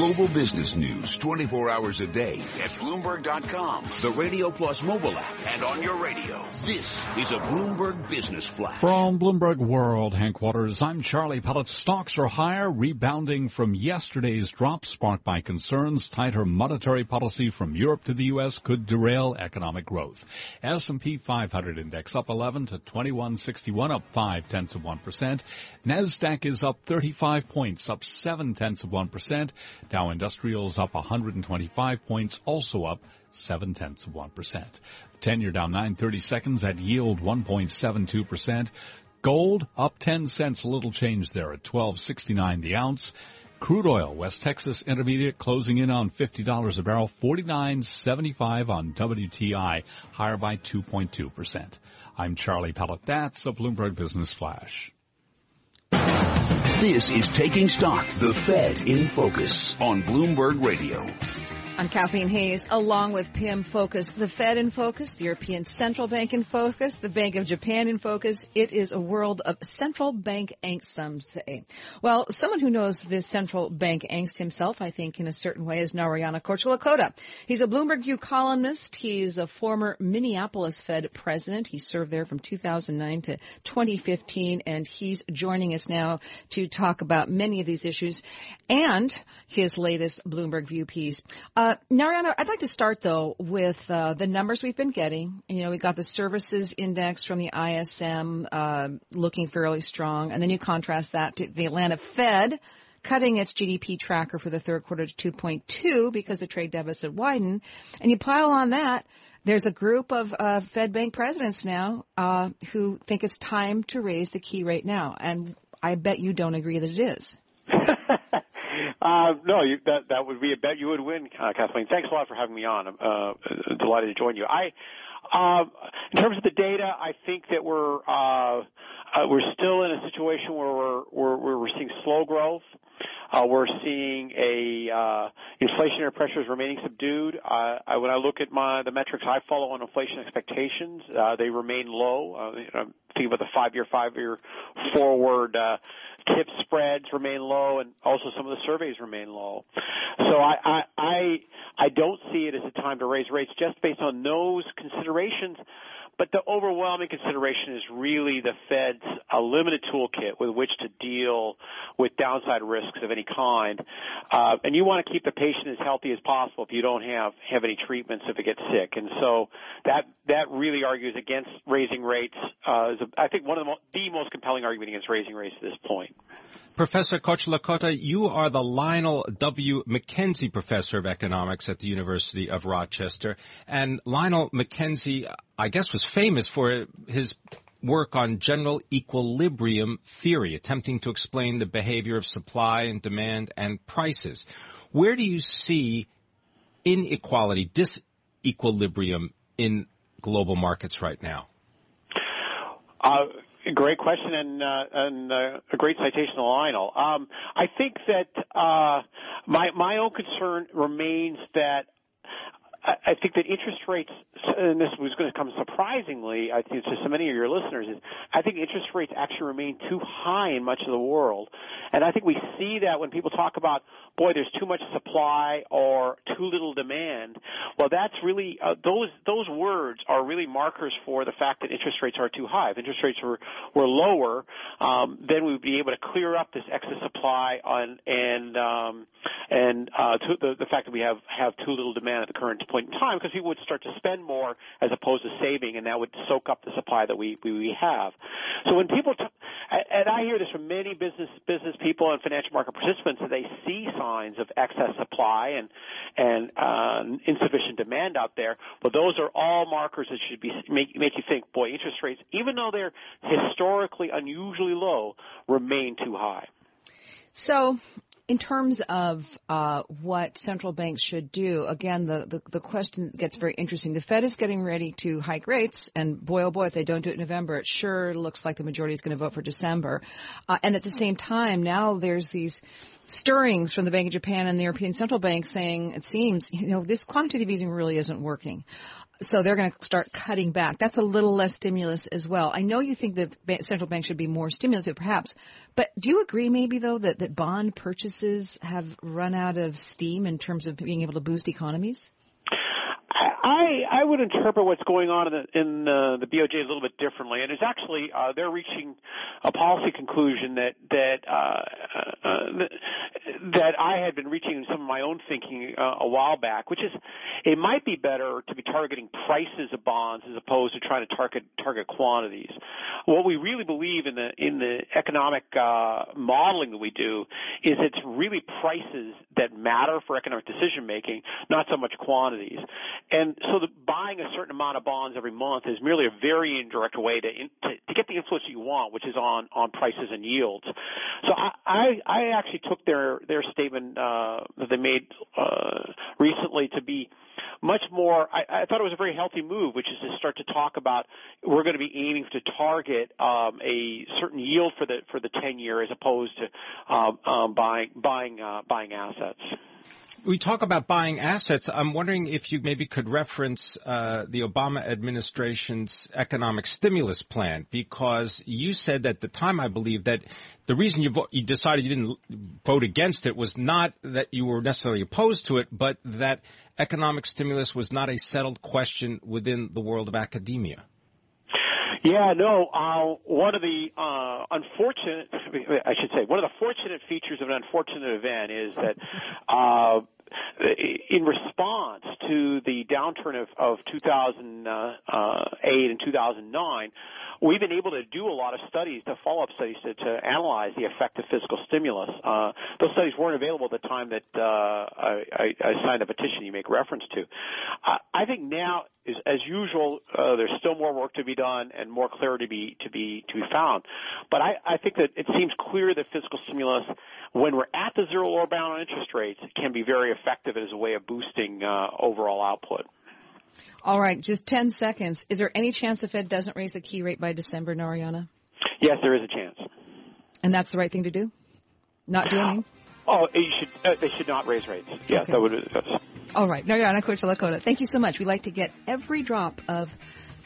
Global business news 24 hours a day at Bloomberg.com, the Radio Plus mobile app, and on your radio. This is a Bloomberg Business Flash. From Bloomberg World headquarters, I'm Charlie Pellet. Stocks are higher, rebounding from yesterday's drop sparked by concerns tighter monetary policy from Europe to the U.S. could derail economic growth. S&P 500 index up 11 to 2161, up 5 tenths of 1%. NASDAQ is up 35 points, up 7 tenths of 1%. Dow Industrials up 125 points, also up 7 tenths of 1%. The 10 year down 930 seconds at yield 1.72%. Gold up 10 cents, a little change there at 12.69 the ounce. Crude oil, West Texas Intermediate closing in on $50 a barrel, 49.75 on WTI, higher by 2.2%. I'm Charlie Pellet. That's a Bloomberg Business Flash. This is Taking Stock, the Fed in Focus on Bloomberg Radio. I'm Kathleen Hays, along with Pimm Fox, the Fed in focus, the European Central Bank in focus, the Bank of Japan in focus. It is a world of central bank angst, some say. Well, someone who knows this central bank angst himself, I think, in a certain way, is Narayana Kocherlakota. He's a Bloomberg View columnist. He's a former Minneapolis Fed president. He served there from 2009 to 2015, and he's joining us now to talk about many of these issues and his latest Bloomberg View piece. Uh, Narayana, I'd like to start though with uh, the numbers we've been getting. You know, we got the services index from the ISM uh, looking fairly strong, and then you contrast that to the Atlanta Fed cutting its GDP tracker for the third quarter to 2.2 because the trade deficit widened, and you pile on that. There's a group of uh, Fed bank presidents now uh, who think it's time to raise the key rate now, and I bet you don't agree that it is. Uh, no, you, that that would be a bet you would win, uh, Kathleen. Thanks a lot for having me on. I'm uh, delighted to join you. I, uh, in terms of the data, I think that we're uh, uh, we're still in a situation where we're we're, we're seeing slow growth. Uh, we're seeing a uh, inflationary pressures remaining subdued. Uh, I, when I look at my the metrics I follow on inflation expectations, uh, they remain low. Uh, I'm thinking about the five-year, five-year forward uh, TIPS spreads remain low, and also some of the surveys remain low. So I, I I I don't see it as a time to raise rates just based on those considerations. But the overwhelming consideration is really the Fed's a limited toolkit with which to deal with downside risks of any kind. Uh, and you want to keep the patient as healthy as possible if you don't have, have any treatments if it gets sick. And so that, that really argues against raising rates. Uh, is a, I think one of the, mo- the most compelling argument against raising rates at this point. Professor Kocherlakota, you are the Lionel W. McKenzie Professor of Economics at the University of Rochester. And Lionel McKenzie, I guess, was famous for his work on general equilibrium theory, attempting to explain the behavior of supply and demand and prices. Where do you see inequality, disequilibrium in global markets right now? Uh, Great question and uh, uh, a great citation of Lionel. Um, I think that uh, my my own concern remains that I think that interest rates, and this was going to come surprisingly, I think to so many of your listeners, is I think interest rates actually remain too high in much of the world, and I think we see that when people talk about, boy, there's too much supply or too little demand. Well, that's really uh, those those words are really markers for the fact that interest rates are too high. If interest rates were were lower, um, then we would be able to clear up this excess supply on and um, and uh, to the the fact that we have have too little demand at the current point in time because people would start to spend more as opposed to saving, and that would soak up the supply that we we have. So when people, t- and I hear this from many business business people and financial market participants, that they see signs of excess supply and and uh, insufficient demand out there. Well, those are all markers that should be make make you think, boy, interest rates, even though they're historically unusually low, remain too high. So in terms of uh, what central banks should do, again, the, the, the, question gets very interesting. The Fed is getting ready to hike rates, and boy, oh boy, if they don't do it in November, it sure looks like the majority is going to vote for December. Uh, and at the same time, now there's these stirrings from the Bank of Japan and the European Central Bank saying, it seems, you know, this quantitative easing really isn't working. So they're going to start cutting back. That's a little less stimulus as well. I know you think that central banks should be more stimulative, perhaps, but do you agree maybe though that, that bond purchases have run out of steam in terms of being able to boost economies? I I would interpret what's going on in the, in uh, the BOJ a little bit differently, and it's actually uh, they're reaching a policy conclusion that that uh, uh, that I had been reaching in some of my own thinking uh, a while back, which is it might be better to be targeting prices of bonds as opposed to trying to target target quantities. What we really believe in the in the economic uh, modeling that we do is it's really prices that matter for economic decision making, not so much quantities. And so the, buying a certain amount of bonds every month is merely a very indirect way to, in, to, to get the influence you want, which is on, on prices and yields. So I, I, I actually took their, their statement, uh, that they made, uh, recently to be much more, I, I thought it was a very healthy move, which is to start to talk about we're going to be aiming to target, um, a certain yield for the, for the 10 year as opposed to, um, um, buying, buying, uh, buying assets we talk about buying assets. I'm wondering if you maybe could reference uh, the Obama administration's economic stimulus plan, because you said at the time, I believe, that the reason you, vo- you decided you didn't vote against it was not that you were necessarily opposed to it, but that economic stimulus was not a settled question within the world of academia. Yeah, no. Uh, one of the uh, unfortunate, I should say, one of the fortunate features of an unfortunate event is that uh, in response to the downturn of, of 2008 and 2009, we've been able to do a lot of studies, the follow-up studies, to, to analyze the effect of fiscal stimulus. Uh, those studies weren't available at the time that uh, I, I, signed the petition you make reference to. I, I think now, as usual, uh, there's still more work to be done and more clarity to be to be to be found. But I, I think that it seems clear that fiscal stimulus, when we're at the zero lower bound on interest rates, it can be very effective as a way of boosting uh, overall output. All right, just 10 seconds. Is there any chance the Fed doesn't raise the key rate by December, Narayana? Yes, there is a chance. And that's the right thing to do? Not do anything? Oh, should, uh, they should not raise rates. Yes, okay. that would. Yes. All right, Narayana Kocherlakota, thank you so much. We like to get every drop of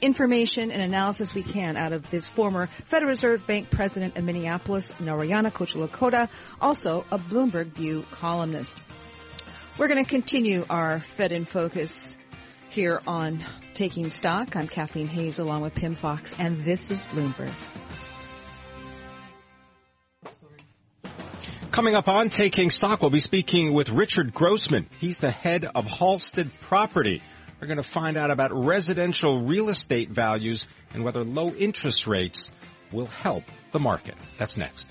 information and analysis we can out of this former Federal Reserve Bank president of Minneapolis, Narayana Kocherlakota, also a Bloomberg View columnist. We're going to continue our Fed in Focus here on Taking Stock. I'm Kathleen Hays along with Pimm Fox, and this is Bloomberg. Coming up on Taking Stock, we'll be speaking with Richard Grossman. He's the head of Halstead Property. We're going to find out about residential real estate values and whether low interest rates will help the market. That's next.